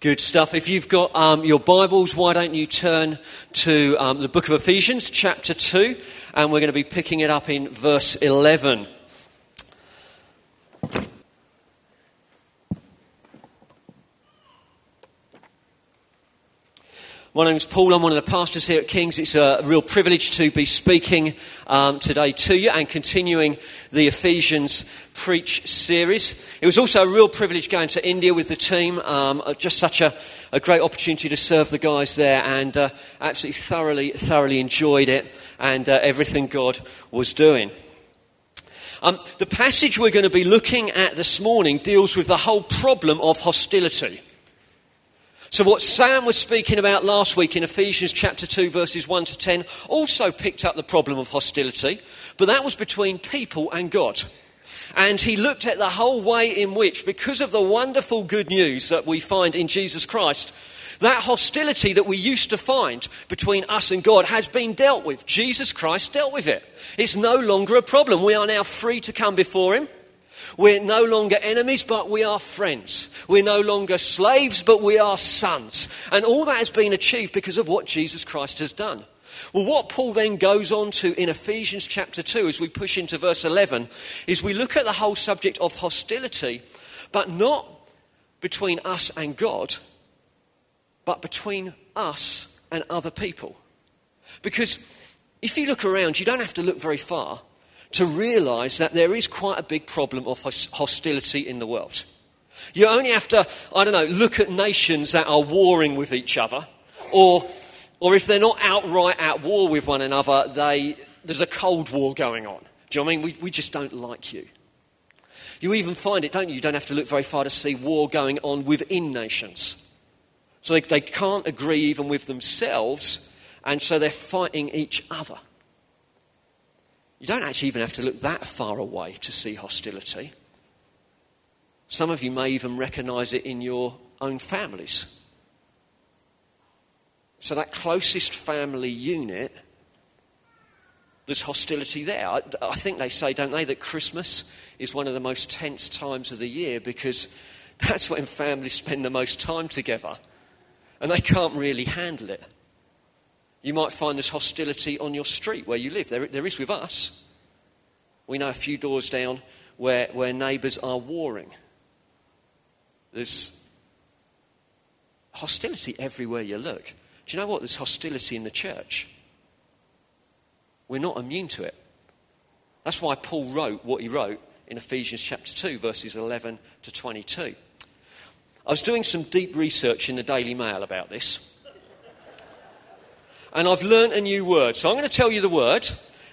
Good stuff. If you've got um, your Bibles, why don't you turn to um, the book of Ephesians, chapter 2, and we're going to be picking it up in verse 11. My name's Paul. I'm one of the pastors here at King's. It's a real privilege to be speaking um, today to you and continuing the Ephesians Preach series. It was also a real privilege going to India with the team. Um, just such a, a, great opportunity to serve the guys there and uh, absolutely thoroughly, thoroughly enjoyed it and uh, everything God was doing. Um, the passage we're going to be looking at this morning deals with the whole problem of hostility. So, what Sam was speaking about last week in Ephesians chapter 2, verses 1 to 10, also picked up the problem of hostility, but that was between people and God. And he looked at the whole way in which, because of the wonderful good news that we find in Jesus Christ, that hostility that we used to find between us and God has been dealt with. Jesus Christ dealt with it. It's no longer a problem. We are now free to come before Him. We're no longer enemies, but we are friends. We're no longer slaves, but we are sons. And all that has been achieved because of what Jesus Christ has done. Well, what Paul then goes on to in Ephesians chapter 2 as we push into verse 11 is we look at the whole subject of hostility, but not between us and God, but between us and other people. Because if you look around, you don't have to look very far to realize that there is quite a big problem of hostility in the world. You only have to, I don't know, look at nations that are warring with each other, or, or if they're not outright at war with one another, they, there's a cold war going on. Do you know what I mean? We, we just don't like you. You even find it, don't you? You don't have to look very far to see war going on within nations. So they, they can't agree even with themselves, and so they're fighting each other. You don't actually even have to look that far away to see hostility. Some of you may even recognize it in your own families. So, that closest family unit, there's hostility there. I, I, think they say, don't they, that Christmas is one of the most tense times of the year because that's when families spend the most time together and they can't really handle it. You might find there's hostility on your street where you live. There, there is with us. We know a few doors down where, where neighbours are warring. There's hostility everywhere you look. Do you know what? There's hostility in the church. We're not immune to it. That's why Paul wrote what he wrote in Ephesians chapter 2, verses 11 to 22. I was doing some deep research in the Daily Mail about this and I've learnt a new word. So I'm going to tell you the word,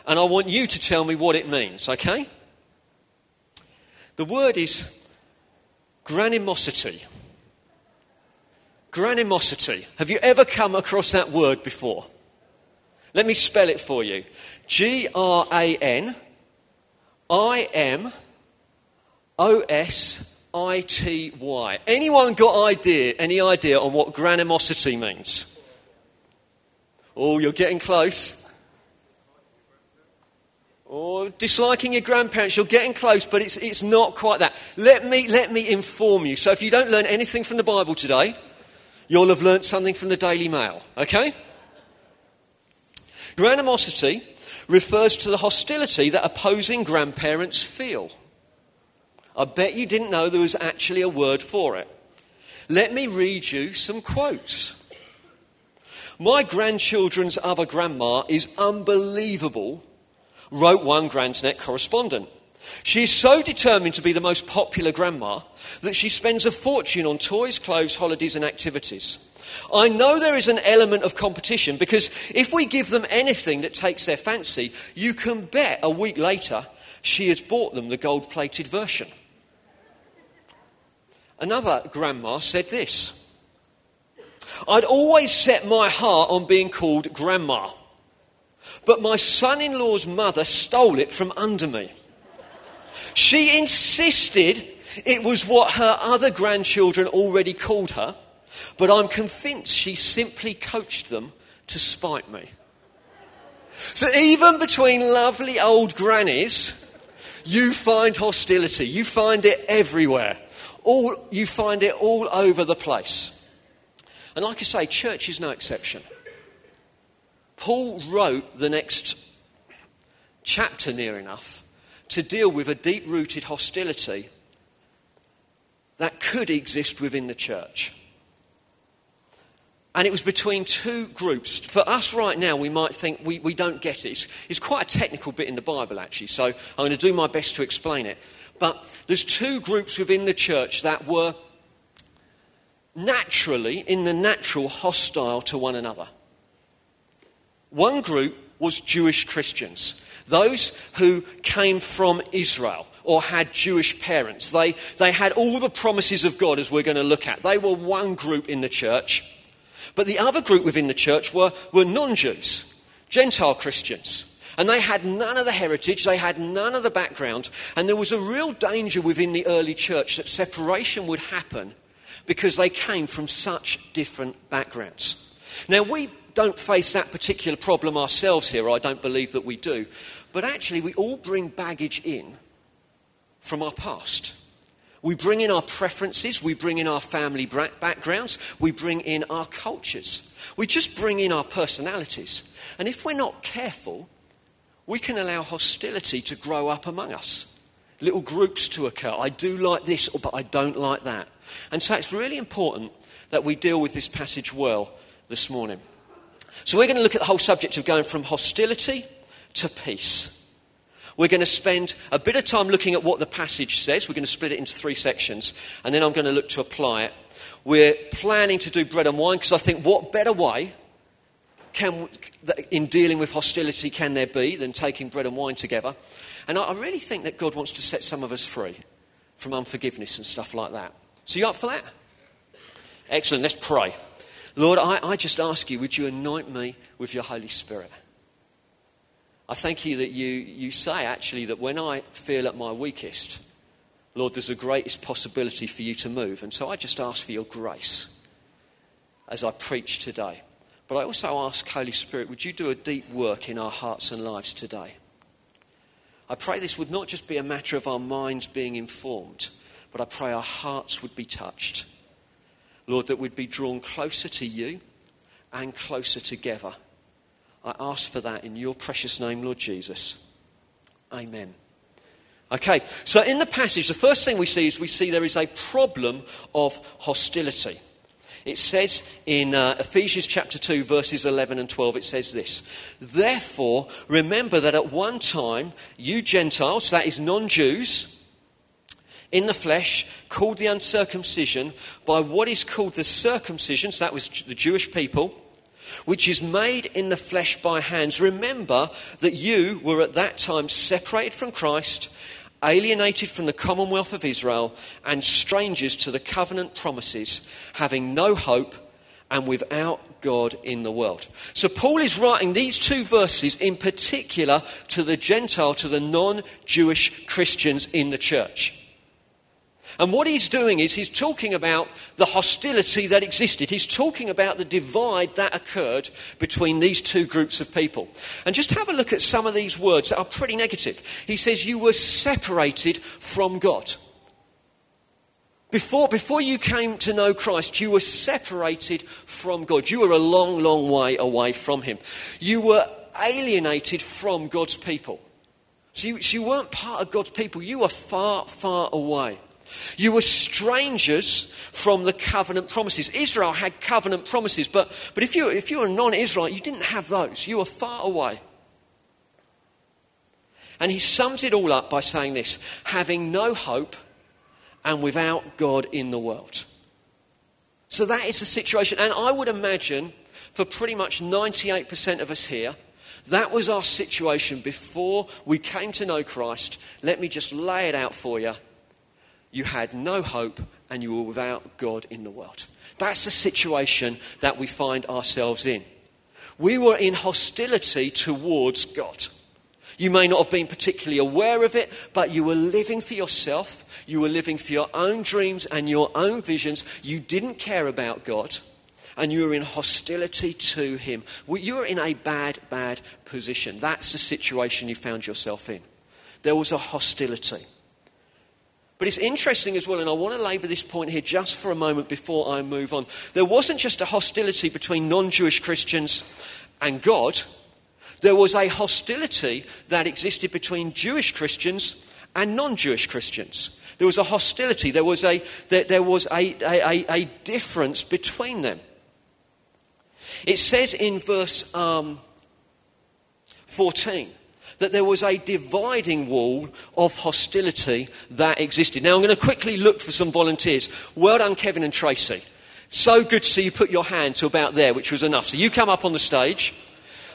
and I want you to tell me what it means, okay? The word is granimosity. Granimosity. Have you ever come across that word before? Let me spell it for you G R A N I M O S I T Y. Anyone got idea, any idea on what granimosity means? Oh, you're getting close. Or oh, disliking your grandparents, you're getting close, but it's, it's not quite that. Let me, let me inform you. So if you don't learn anything from the Bible today, you'll have learnt something from the Daily Mail, okay? Granimosity refers to the hostility that opposing grandparents feel. I bet you didn't know there was actually a word for it. Let me read you some quotes. My grandchildren's other grandma is unbelievable, wrote one Gransnet correspondent. She is so determined to be the most popular grandma that she spends a fortune on toys, clothes, holidays, and activities. I know there is an element of competition because if we give them anything that takes their fancy, you can bet a week later she has bought them the gold plated version. Another grandma said this I'd always set my heart on being called grandma. But my son in law's mother stole it from under me. She insisted it was what her other grandchildren already called her, but I'm convinced she simply coached them to spite me. So even between lovely old grannies, you find hostility. You find it everywhere. All, you find it all over the place. And like I say, church is no exception. Paul wrote the next chapter near enough to deal with a deep rooted hostility that could exist within the church. And it was between two groups. For us right now, we might think we, we don't get it. It's, it's quite a technical bit in the Bible, actually, so I'm going to do my best to explain it. But there's two groups within the church that were naturally, in the natural, hostile to one another. One group was Jewish Christians, those who came from Israel or had Jewish parents. They, they had all the promises of God, as we're going to look at. They were one group in the church. But the other group within the church were, were non Jews, Gentile Christians. And they had none of the heritage, they had none of the background, and there was a real danger within the early church that separation would happen because they came from such different backgrounds. Now, we don't face that particular problem ourselves here, I don't believe that we do, but actually, we all bring baggage in from our past. We bring in our preferences, we bring in our family backgrounds, we bring in our cultures. We just bring in our personalities. And if we're not careful, we can allow hostility to grow up among us. Little groups to occur. I do like this, but I don't like that. And so it's really important that we deal with this passage well this morning. So we're going to look at the whole subject of going from hostility to peace. We're going to spend a bit of time looking at what the passage says. We're going to split it into three sections, and then I'm going to look to apply it. We're planning to do bread and wine because I think what better way can, in dealing with hostility can there be than taking bread and wine together? And I really think that God wants to set some of us free from unforgiveness and stuff like that. So, you up for that? Excellent. Let's pray. Lord, I, I just ask you, would you anoint me with your Holy Spirit? I thank you that you, you say actually that when I feel at my weakest, Lord, there's the greatest possibility for you to move. And so I just ask for your grace as I preach today. But I also ask, Holy Spirit, would you do a deep work in our hearts and lives today? I pray this would not just be a matter of our minds being informed, but I pray our hearts would be touched. Lord, that we'd be drawn closer to you and closer together I ask for that in your precious name, Lord Jesus. Amen. Okay, so in the passage, the first thing we see is we see there is a problem of hostility. It says in uh, Ephesians chapter 2, verses 11 and 12, it says this Therefore, remember that at one time, you Gentiles, that is non Jews, in the flesh, called the uncircumcision by what is called the circumcision, so that was the Jewish people which is made in the flesh by hands. Remember that you were at that time separated from Christ, alienated from the commonwealth of Israel, and strangers to the covenant promises, having no hope and without God in the world. So Paul is writing these two verses in particular to the Gentile, to the non Jewish Christians in the church. And what he's doing is he's talking about the hostility that existed. He's talking about the divide that occurred between these two groups of people. And just have a look at some of these words that are pretty negative. He says, You were separated from God. Before, before you came to know Christ, you were separated from God. You were a long, long way away from Him. You were alienated from God's people. So you, so you weren't part of God's people. You were far, far away. You were strangers from the covenant promises. Israel had covenant promises, but, but if, you, if you were a non Israelite, you didn't have those. You were far away. And he sums it all up by saying this having no hope and without God in the world. So that is the situation. And I would imagine for pretty much 98% of us here, that was our situation before we came to know Christ. Let me just lay it out for you you had no hope and you were without God in the world. That's the situation that we find ourselves in. We were in hostility towards God. You may not have been particularly aware of it, but you were living for yourself. You were living for your own dreams and your own visions. You didn't care about God, and you were in hostility to Him. You were in a bad, bad position. That's the situation you found yourself in. There was a hostility. But it's interesting as well, and I want to labour this point here just for a moment before I move on. There wasn't just a hostility between non Jewish Christians and God, there was a hostility that existed between Jewish Christians and non Jewish Christians. There was a hostility, there was a, there, there was a, a, a, difference between them. It says in verse um, 14 that there was a dividing wall of hostility that existed. Now, I'm going to quickly look for some volunteers. Well done, Kevin and Tracy. So good to see you put your hand to about there, which was enough. So you come up on the stage.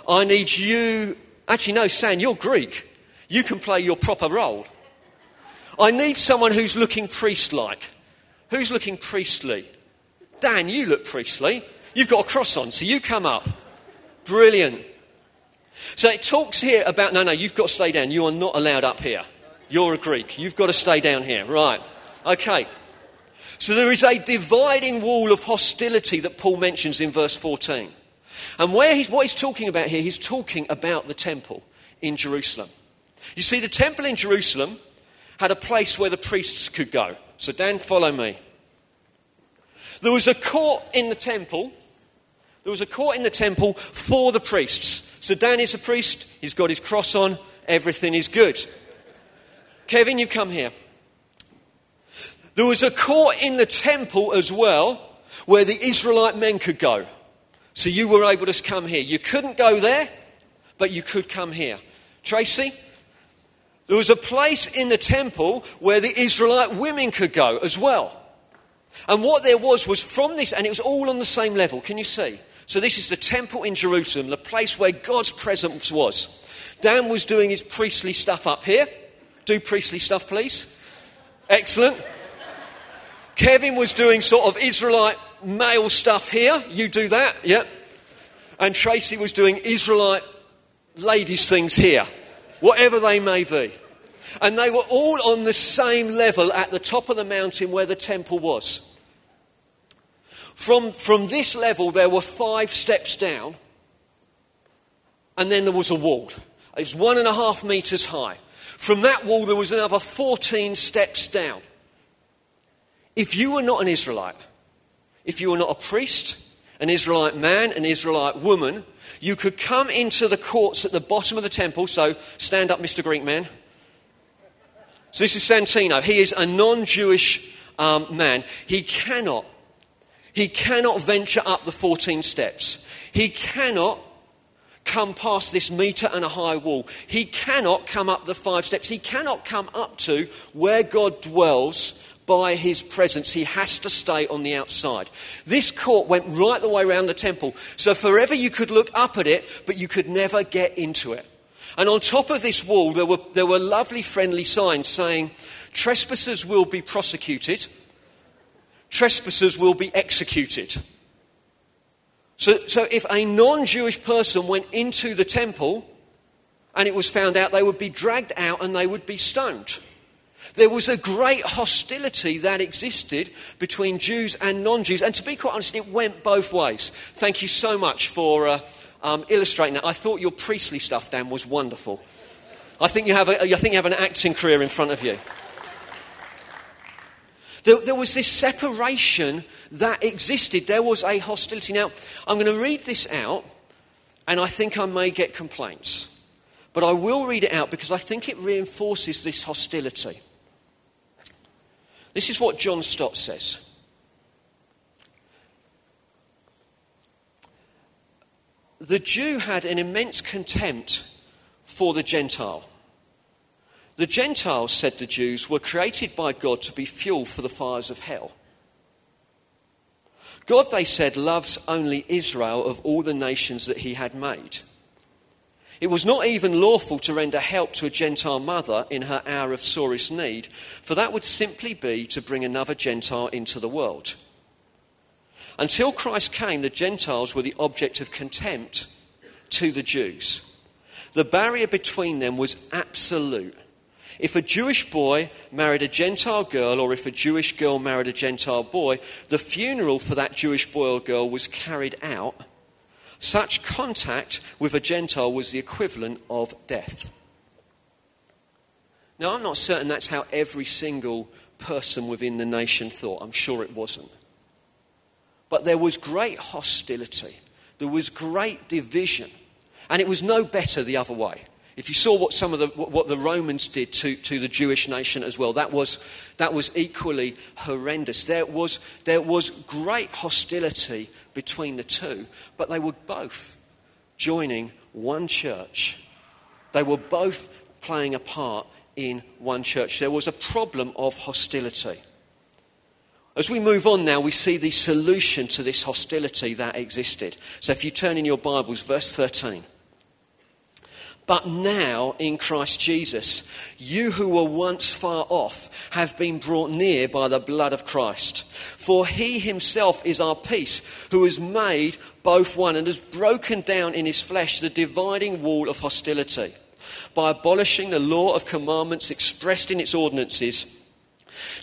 I need you. Actually, no, Sam, you're Greek. You can play your proper role. I need someone who's looking priest like. Who's looking priestly? Dan, you look priestly. You've got a cross on, so you come up. Brilliant. So it talks here about no, no, you've got to stay down. You are not allowed up here. You're a Greek. You've got to stay down here. Right. Okay. So there is a dividing wall of hostility that Paul mentions in verse 14. And where he's, what he's talking about here, he's talking about the temple in Jerusalem. You see, the temple in Jerusalem had a place where the priests could go. So, Dan, follow me. There was a court in the temple. There was a court in the temple for the priests. So Dan is a priest, he's got his cross on, everything is good. Kevin, you come here. There was a court in the temple as well where the Israelite men could go. So you were able to come here. You couldn't go there, but you could come here. Tracy, there was a place in the temple where the Israelite women could go as well. And what there was was from this, and it was all on the same level. Can you see? So, this is the temple in Jerusalem, the place where God's presence was. Dan was doing his priestly stuff up here. Do priestly stuff, please. Excellent. Kevin was doing sort of Israelite male stuff here. You do that, yep. And Tracy was doing Israelite ladies' things here, whatever they may be. And they were all on the same level at the top of the mountain where the temple was. From, from this level, there were five steps down, and then there was a wall. It was one and a half metres high. From that wall, there was another 14 steps down. If you were not an Israelite, if you were not a priest, an Israelite man, an Israelite woman, you could come into the courts at the bottom of the temple. So stand up, Mr. Greek man. So this is Santino. He is a non Jewish um, man. He cannot he cannot venture up the 14 steps. He cannot come past this metre and a high wall. He cannot come up the five steps. He cannot come up to where God dwells by his presence. He has to stay on the outside. This court went right the way around the temple. So forever you could look up at it, but you could never get into it. And on top of this wall, there were, there were lovely, friendly signs saying, trespassers will be prosecuted trespassers will be executed. So, so if a non Jewish person went into the temple and it was found out, they would be dragged out and they would be stoned. There was a great hostility that existed between Jews and non Jews. And to be quite honest, it went both ways. Thank you so much for uh, um, illustrating that. I thought your priestly stuff, Dan, was wonderful. I think you have, a, I think you have an acting career in front of you. There, there was this separation that existed. There was a hostility. Now, I'm going to read this out, and I think I may get complaints. But I will read it out because I think it reinforces this hostility. This is what John Stott says. The Jew had an immense contempt for the Gentile. The Gentiles, said the Jews, were created by God to be fuel for the fires of hell. God, they said, loves only Israel of all the nations that he had made. It was not even lawful to render help to a Gentile mother in her hour of sorest need, for that would simply be to bring another Gentile into the world. Until Christ came, the Gentiles were the object of contempt to the Jews. The barrier between them was absolute. If a Jewish boy married a Gentile girl, or if a Jewish girl married a Gentile boy, the funeral for that Jewish boy or girl was carried out. Such contact with a Gentile was the equivalent of death. Now, I'm not certain that's how every single person within the nation thought. I'm sure it wasn't. But there was great hostility, there was great division, and it was no better the other way. If you saw what some of the, what the Romans did to, to the Jewish nation as well, that was, that was equally horrendous. There was, there was great hostility between the two, but they were both joining one church. They were both playing a part in one church. There was a problem of hostility. As we move on now, we see the solution to this hostility that existed. So if you turn in your Bibles, verse 13. But now, in Christ Jesus, you who were once far off have been brought near by the blood of Christ. For he himself is our peace, who has made both one and has broken down in his flesh the dividing wall of hostility by abolishing the law of commandments expressed in its ordinances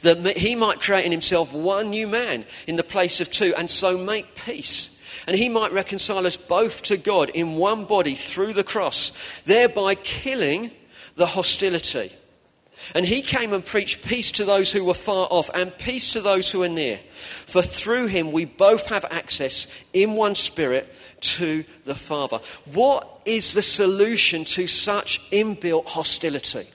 that he might create in himself one new man in the place of two and so make peace and he might reconcile us both to God in one body through the cross, thereby killing the hostility. And he came and preached peace to those who were far off and peace to those who are near. For through him we both have access in one spirit to the Father. What is the solution to such inbuilt hostility?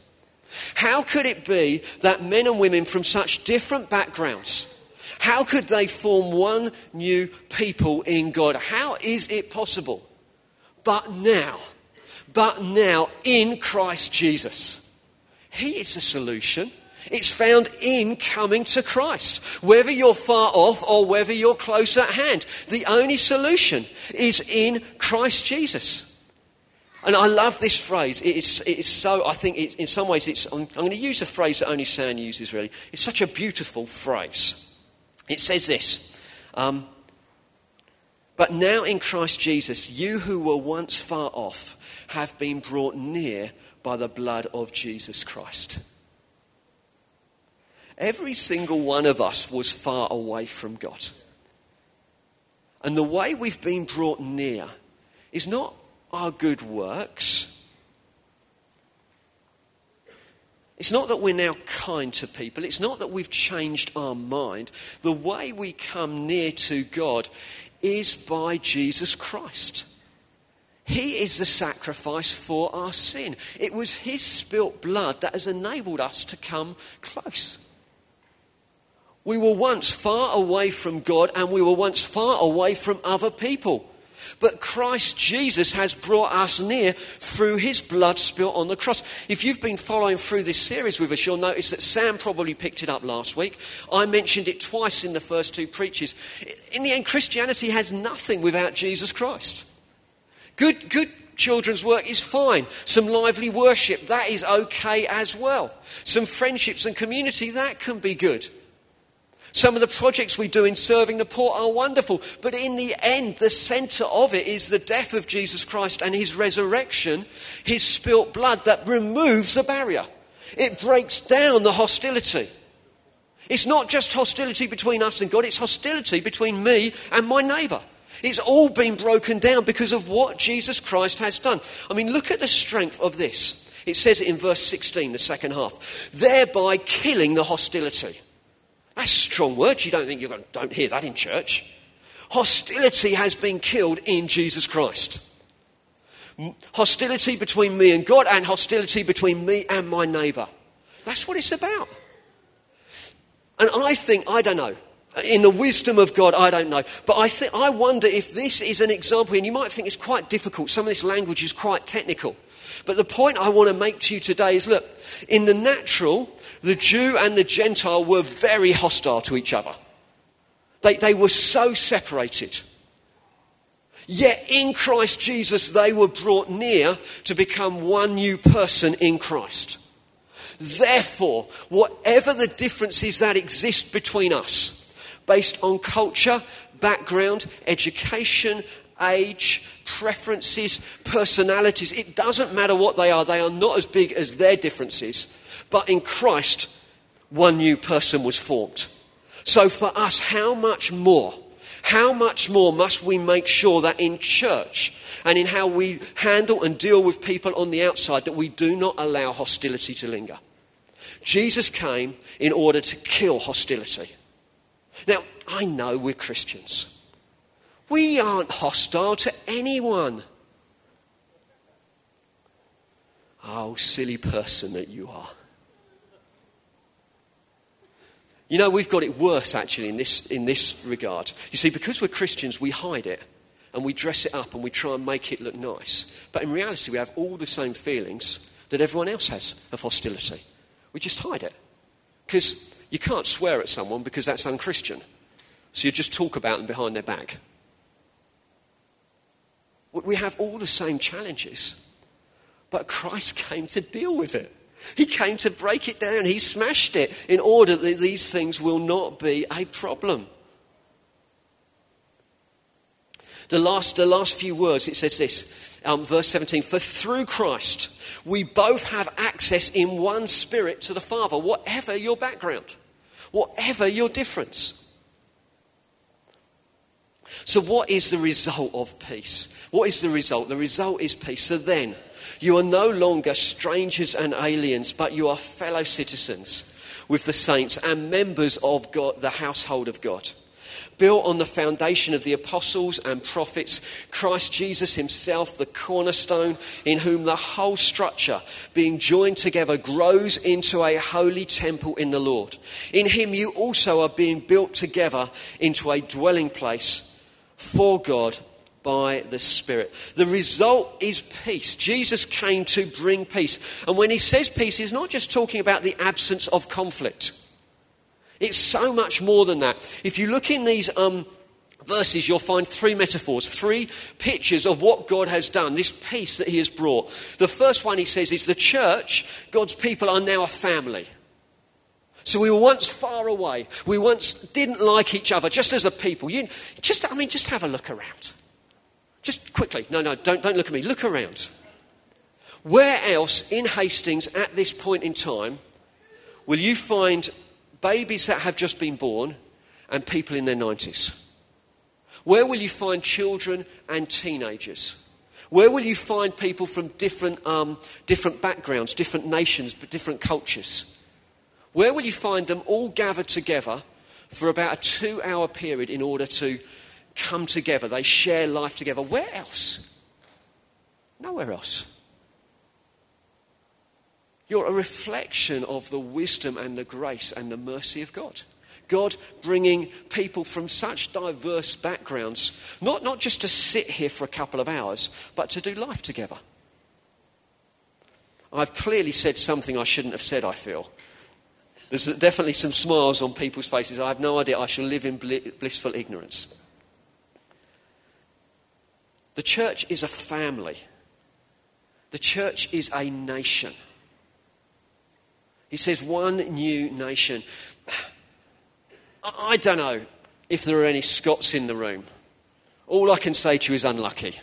How could it be that men and women from such different backgrounds, how could they form one new people in God? How is it possible? But now, but now in Christ Jesus. He is the solution. It's found in coming to Christ. Whether you're far off or whether you're close at hand, the only solution is in Christ Jesus. And I love this phrase. It is, it is so, I think it, in some ways, it's, I'm, I'm going to use a phrase that only Sam uses really. It's such a beautiful phrase. It says this um, But now in Christ Jesus, you who were once far off have been brought near by the blood of Jesus Christ. Every single one of us was far away from God. And the way we've been brought near is not our good works, It's not that we're now kind to people. It's not that we've changed our mind. The way we come near to God is by Jesus Christ. He is the sacrifice for our sin. It was His spilt blood that has enabled us to come close. We were once far away from God and we were once far away from other people. But Christ Jesus has brought us near through his blood spilt on the cross. If you've been following through this series with us, you'll notice that Sam probably picked it up last week. I mentioned it twice in the first two preaches. In the end, Christianity has nothing without Jesus Christ. Good, good children's work is fine. Some lively worship, that is okay as well. Some friendships and community, that can be good. Some of the projects we do in serving the poor are wonderful, but in the end, the center of it is the death of Jesus Christ and his resurrection, his spilt blood that removes the barrier. It breaks down the hostility. It's not just hostility between us and God, it's hostility between me and my neighbor. It's all been broken down because of what Jesus Christ has done. I mean, look at the strength of this. It says it in verse 16, the second half, thereby killing the hostility. That's strong words. You don't think you don't hear that in church. Hostility has been killed in Jesus Christ. Hostility between me and God and hostility between me and my neighbour. That's what it's about. And I think, I don't know, in the wisdom of God, I don't know. But I, think, I wonder if this is an example, and you might think it's quite difficult. Some of this language is quite technical. But the point I want to make to you today is look, in the natural, the Jew and the Gentile were very hostile to each other. They, they were so separated. Yet in Christ Jesus, they were brought near to become one new person in Christ. Therefore, whatever the differences that exist between us, based on culture, background, education, age, preferences, personalities. It doesn't matter what they are, they are not as big as their differences. But in Christ, one new person was formed. So for us, how much more? How much more must we make sure that in church and in how we handle and deal with people on the outside that we do not allow hostility to linger? Jesus came in order to kill hostility. Now, I know we're Christians. We aren't hostile to anyone. Oh, silly person that you are. You know, we've got it worse actually in this, in this regard. You see, because we're Christians, we hide it and we dress it up and we try and make it look nice. But in reality, we have all the same feelings that everyone else has of hostility. We just hide it. Because you can't swear at someone because that's unchristian. So you just talk about them behind their back. We have all the same challenges. But Christ came to deal with it. He came to break it down. He smashed it in order that these things will not be a problem. The last, the last few words, it says this, um, verse 17 For through Christ we both have access in one spirit to the Father, whatever your background, whatever your difference. So, what is the result of peace? What is the result? The result is peace. So then, you are no longer strangers and aliens, but you are fellow citizens with the saints and members of God, the household of God. Built on the foundation of the apostles and prophets, Christ Jesus himself, the cornerstone, in whom the whole structure, being joined together, grows into a holy temple in the Lord. In him you also are being built together into a dwelling place for God by the Spirit. The result is peace. Jesus came to bring peace. And when he says peace, he's not just talking about the absence of conflict, it's so much more than that. If you look in these. Um, verses, you'll find three metaphors, three pictures of what God has done, this peace that He has brought. The first one, He says, is the church, God's people, are now a family. So we were once far away. We once didn't like each other, just as a people. You, just, I mean, just have a look around. Just quickly. No, no, don't, don't look at me. Look around. Where else in Hastings at this point in time will you find babies that have just been born and people in their 90s? Where will you find children and teenagers? Where will you find people from different, um, different backgrounds, different nations, but different cultures? Where will you find them all gathered together for about a two hour period in order to come together, they share life together. Where else? Nowhere else. You're a reflection of the wisdom and the grace and the mercy of God. God bringing people from such diverse backgrounds, not, not just to sit here for a couple of hours, but to do life together. I've clearly said something I shouldn't have said, I feel. There's definitely some smiles on people's faces. I have no idea. I shall live in blissful ignorance. The church is a family. The church is a nation. He says, one new nation. I don't know if there are any Scots in the room. All I can say to you is unlucky.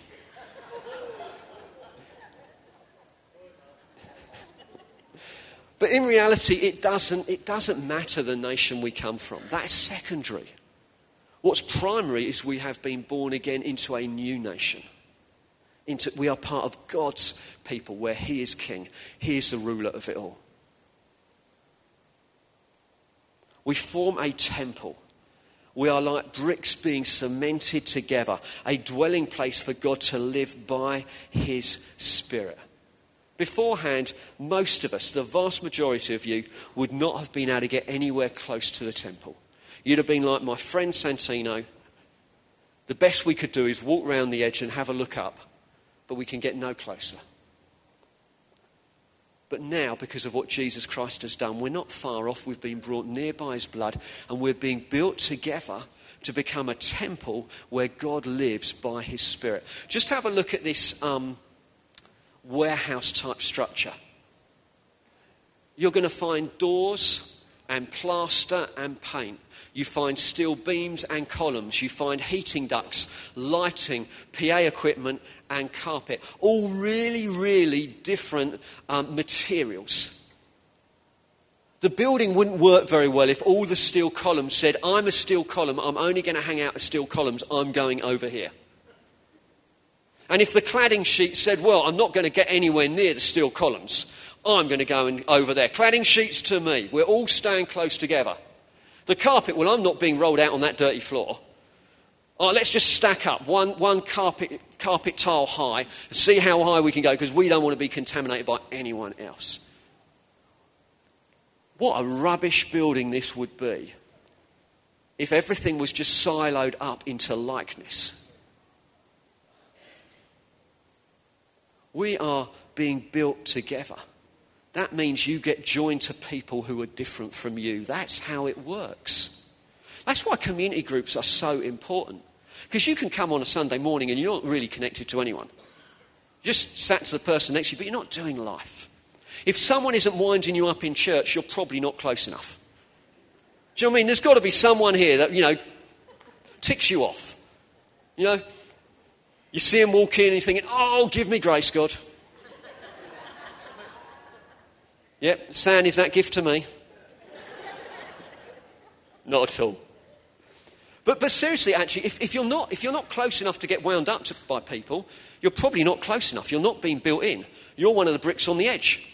But in reality, it doesn't, it doesn't matter the nation we come from. That is secondary. What's primary is we have been born again into a new nation. Into, we are part of God's people where He is king, He is the ruler of it all. We form a temple. We are like bricks being cemented together, a dwelling place for God to live by His Spirit. Beforehand, most of us, the vast majority of you, would not have been able to get anywhere close to the temple. You'd have been like my friend Santino. The best we could do is walk round the edge and have a look up, but we can get no closer. But now, because of what Jesus Christ has done, we're not far off. We've been brought near by his blood, and we're being built together to become a temple where God lives by his Spirit. Just have a look at this um, warehouse type structure. You're going to find doors and plaster and paint. You find steel beams and columns. You find heating ducts, lighting, PA equipment, and carpet. All really, really different um, materials. The building wouldn't work very well if all the steel columns said, I'm a steel column, I'm only going to hang out at steel columns, I'm going over here. And if the cladding sheet said, Well, I'm not going to get anywhere near the steel columns, I'm going to go and over there. Cladding sheets to me. We're all staying close together. The carpet, well, I'm not being rolled out on that dirty floor. Oh, let's just stack up one, one carpet, carpet tile high and see how high we can go because we don't want to be contaminated by anyone else. What a rubbish building this would be if everything was just siloed up into likeness. We are being built together. That means you get joined to people who are different from you. That's how it works. That's why community groups are so important. Because you can come on a Sunday morning and you're not really connected to anyone. You just sat to the person next to you, but you're not doing life. If someone isn't winding you up in church, you're probably not close enough. Do you know what I mean? There's got to be someone here that, you know, ticks you off. You know, you see him walk in and you're thinking, oh, give me grace, God. Yep, San is that gift to me. Not at all. But, but seriously, actually, if, if, you're not, if you're not close enough to get wound up to, by people, you're probably not close enough. You're not being built in. You're one of the bricks on the edge.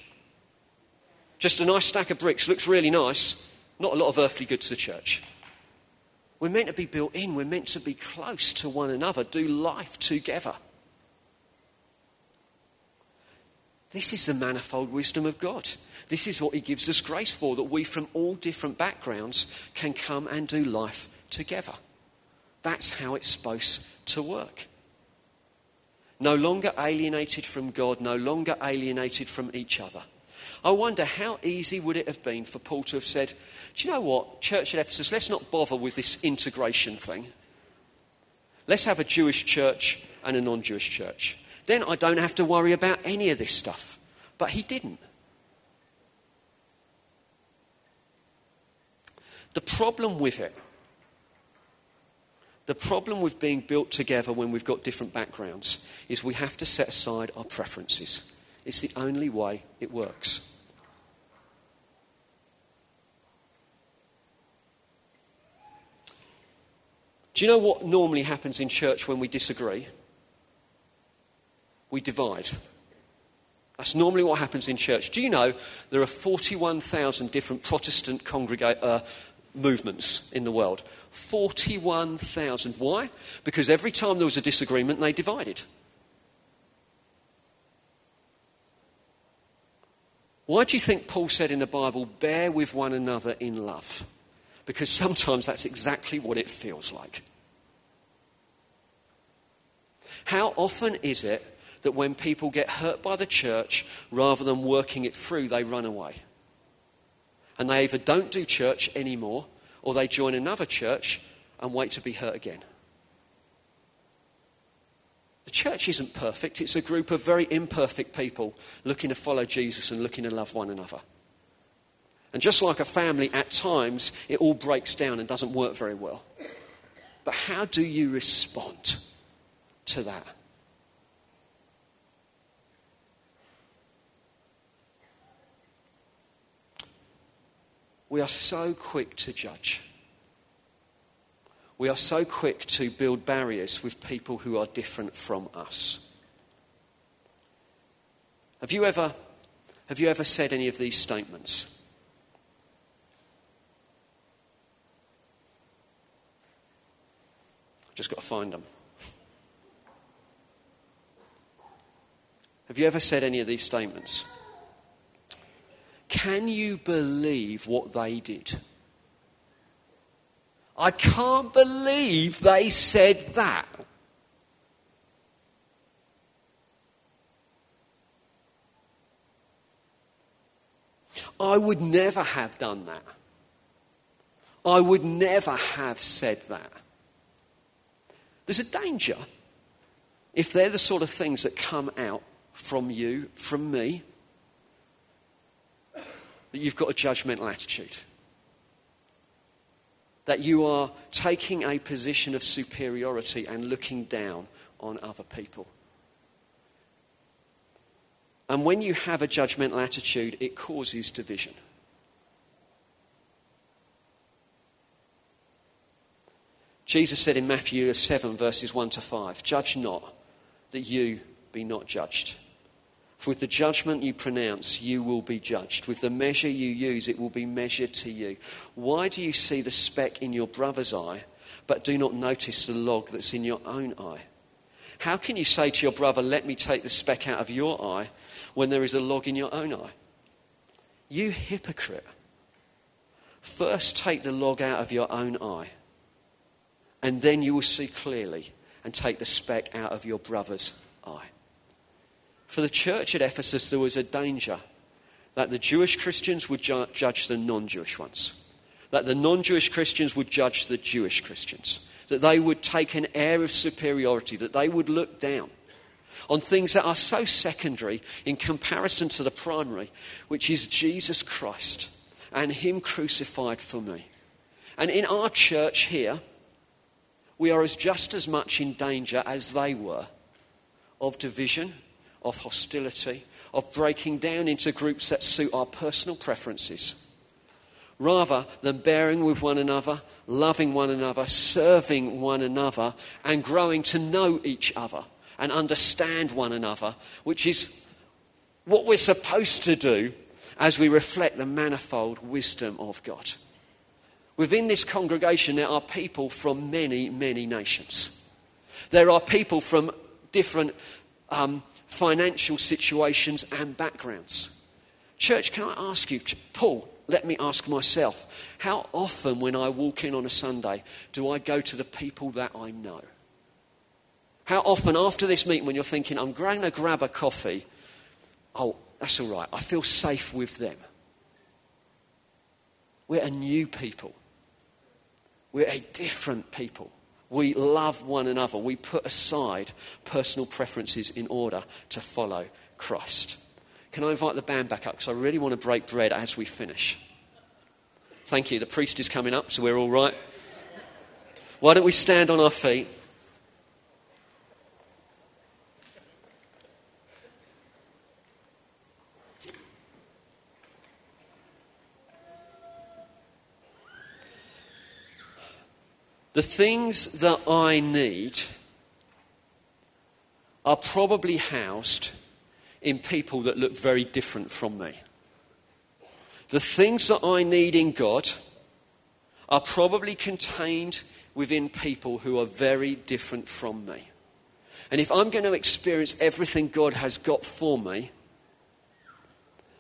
Just a nice stack of bricks, looks really nice. Not a lot of earthly good to the church. We're meant to be built in. We're meant to be close to one another, do life together. This is the manifold wisdom of God. This is what He gives us grace for, that we from all different backgrounds can come and do life together. That's how it's supposed to work. No longer alienated from God, no longer alienated from each other. I wonder how easy would it have been for Paul to have said, Do you know what, Church at Ephesus, let's not bother with this integration thing. Let's have a Jewish church and a non Jewish church. Then I don't have to worry about any of this stuff. But he didn't. The problem with it, the problem with being built together when we've got different backgrounds, is we have to set aside our preferences. It's the only way it works. Do you know what normally happens in church when we disagree? we divide. That's normally what happens in church. Do you know there are 41,000 different Protestant congrega- uh, movements in the world? 41,000. Why? Because every time there was a disagreement, they divided. Why do you think Paul said in the Bible, bear with one another in love? Because sometimes that's exactly what it feels like. How often is it that when people get hurt by the church, rather than working it through, they run away. And they either don't do church anymore or they join another church and wait to be hurt again. The church isn't perfect, it's a group of very imperfect people looking to follow Jesus and looking to love one another. And just like a family, at times it all breaks down and doesn't work very well. But how do you respond to that? we are so quick to judge. We are so quick to build barriers with people who are different from us. Have you ever, have you ever said any of these statements? Just got to find them. Have you ever said any of these statements? Can you believe what they did? I can't believe they said that. I would never have done that. I would never have said that. There's a danger if they're the sort of things that come out from you, from me, that you've got a judgmental attitude. That you are taking a position of superiority and looking down on other people. And when you have a judgmental attitude, it causes division. Jesus said in Matthew 7, verses 1 to 5, Judge not, that you be not judged. For with the judgment you pronounce, you will be judged. With the measure you use, it will be measured to you. Why do you see the speck in your brother's eye, but do not notice the log that's in your own eye? How can you say to your brother, Let me take the speck out of your eye, when there is a log in your own eye? You hypocrite. First take the log out of your own eye, and then you will see clearly and take the speck out of your brother's eye. For the church at Ephesus, there was a danger that the Jewish Christians would ju- judge the non Jewish ones, that the non Jewish Christians would judge the Jewish Christians, that they would take an air of superiority, that they would look down on things that are so secondary in comparison to the primary, which is Jesus Christ and Him crucified for me. And in our church here, we are as just as much in danger as they were of division of hostility, of breaking down into groups that suit our personal preferences, rather than bearing with one another, loving one another, serving one another, and growing to know each other and understand one another, which is what we're supposed to do as we reflect the manifold wisdom of God. Within this congregation, there are people from many, many nations. There are people from different um, financial situations and backgrounds. Church, can I ask you, Paul, let me ask myself, how often when I walk in on a Sunday do I go to the people that I know? How often after this meeting when you're thinking, I'm going to grab a coffee, oh, that's all right, I feel safe with them. We're a new people. We're a different people. We love one another. We put aside personal preferences in order to follow Christ. Can I invite the band back up? Because I really want to break bread as we finish. Thank you. The priest is coming up, so we're all right. Why don't we stand on our feet? The things that I need are probably housed in people that look very different from me. The things that I need in God are probably contained within people who are very different from me. And if I'm going to experience everything God has got for me,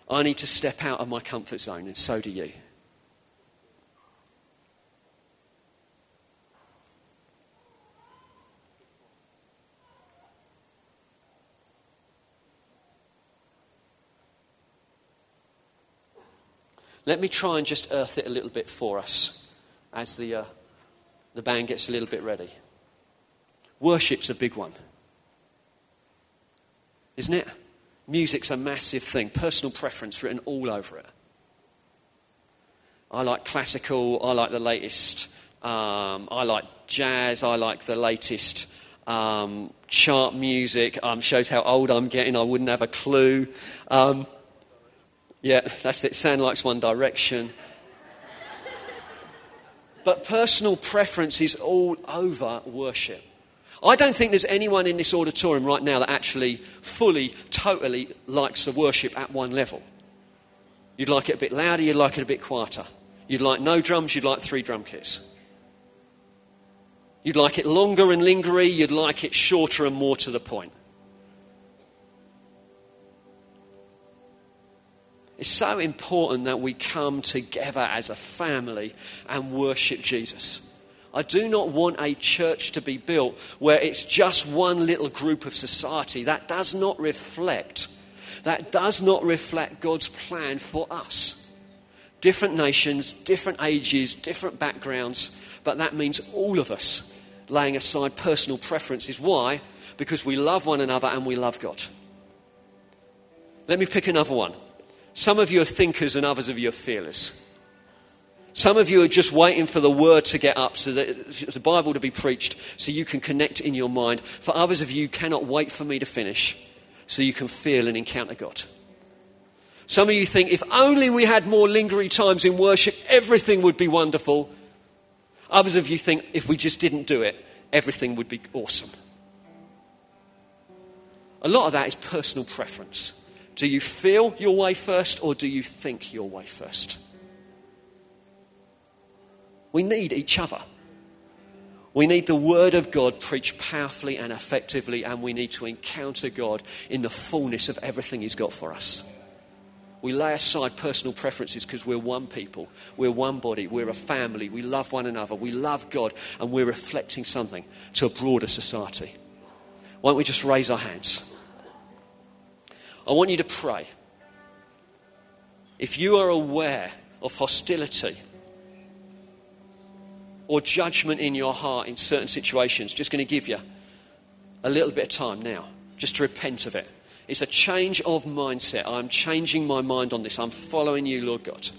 I need to step out of my comfort zone, and so do you. Let me try and just earth it a little bit for us as the, uh, the band gets a little bit ready. Worship's a big one, isn't it? Music's a massive thing, personal preference written all over it. I like classical, I like the latest, um, I like jazz, I like the latest um, chart music. Um, shows how old I'm getting, I wouldn't have a clue. Um, yeah, that's it. Sound likes One Direction. But personal preference is all over worship. I don't think there's anyone in this auditorium right now that actually fully, totally likes the worship at one level. You'd like it a bit louder, you'd like it a bit quieter. You'd like no drums, you'd like three drum kits. You'd like it longer and lingery, you'd like it shorter and more to the point. It's so important that we come together as a family and worship Jesus. I do not want a church to be built where it's just one little group of society. That does not reflect that does not reflect God's plan for us. Different nations, different ages, different backgrounds, but that means all of us laying aside personal preferences. Why? Because we love one another and we love God. Let me pick another one. Some of you are thinkers and others of you are fearless. Some of you are just waiting for the word to get up, so that the Bible to be preached, so you can connect in your mind. For others of you, cannot wait for me to finish, so you can feel and encounter God. Some of you think if only we had more lingering times in worship, everything would be wonderful. Others of you think if we just didn't do it, everything would be awesome. A lot of that is personal preference. Do you feel your way first or do you think your way first? We need each other. We need the Word of God preached powerfully and effectively, and we need to encounter God in the fullness of everything He's got for us. We lay aside personal preferences because we're one people, we're one body, we're a family, we love one another, we love God, and we're reflecting something to a broader society. Why don't we just raise our hands? I want you to pray. If you are aware of hostility or judgment in your heart in certain situations, just going to give you a little bit of time now just to repent of it. It's a change of mindset. I'm changing my mind on this. I'm following you, Lord God.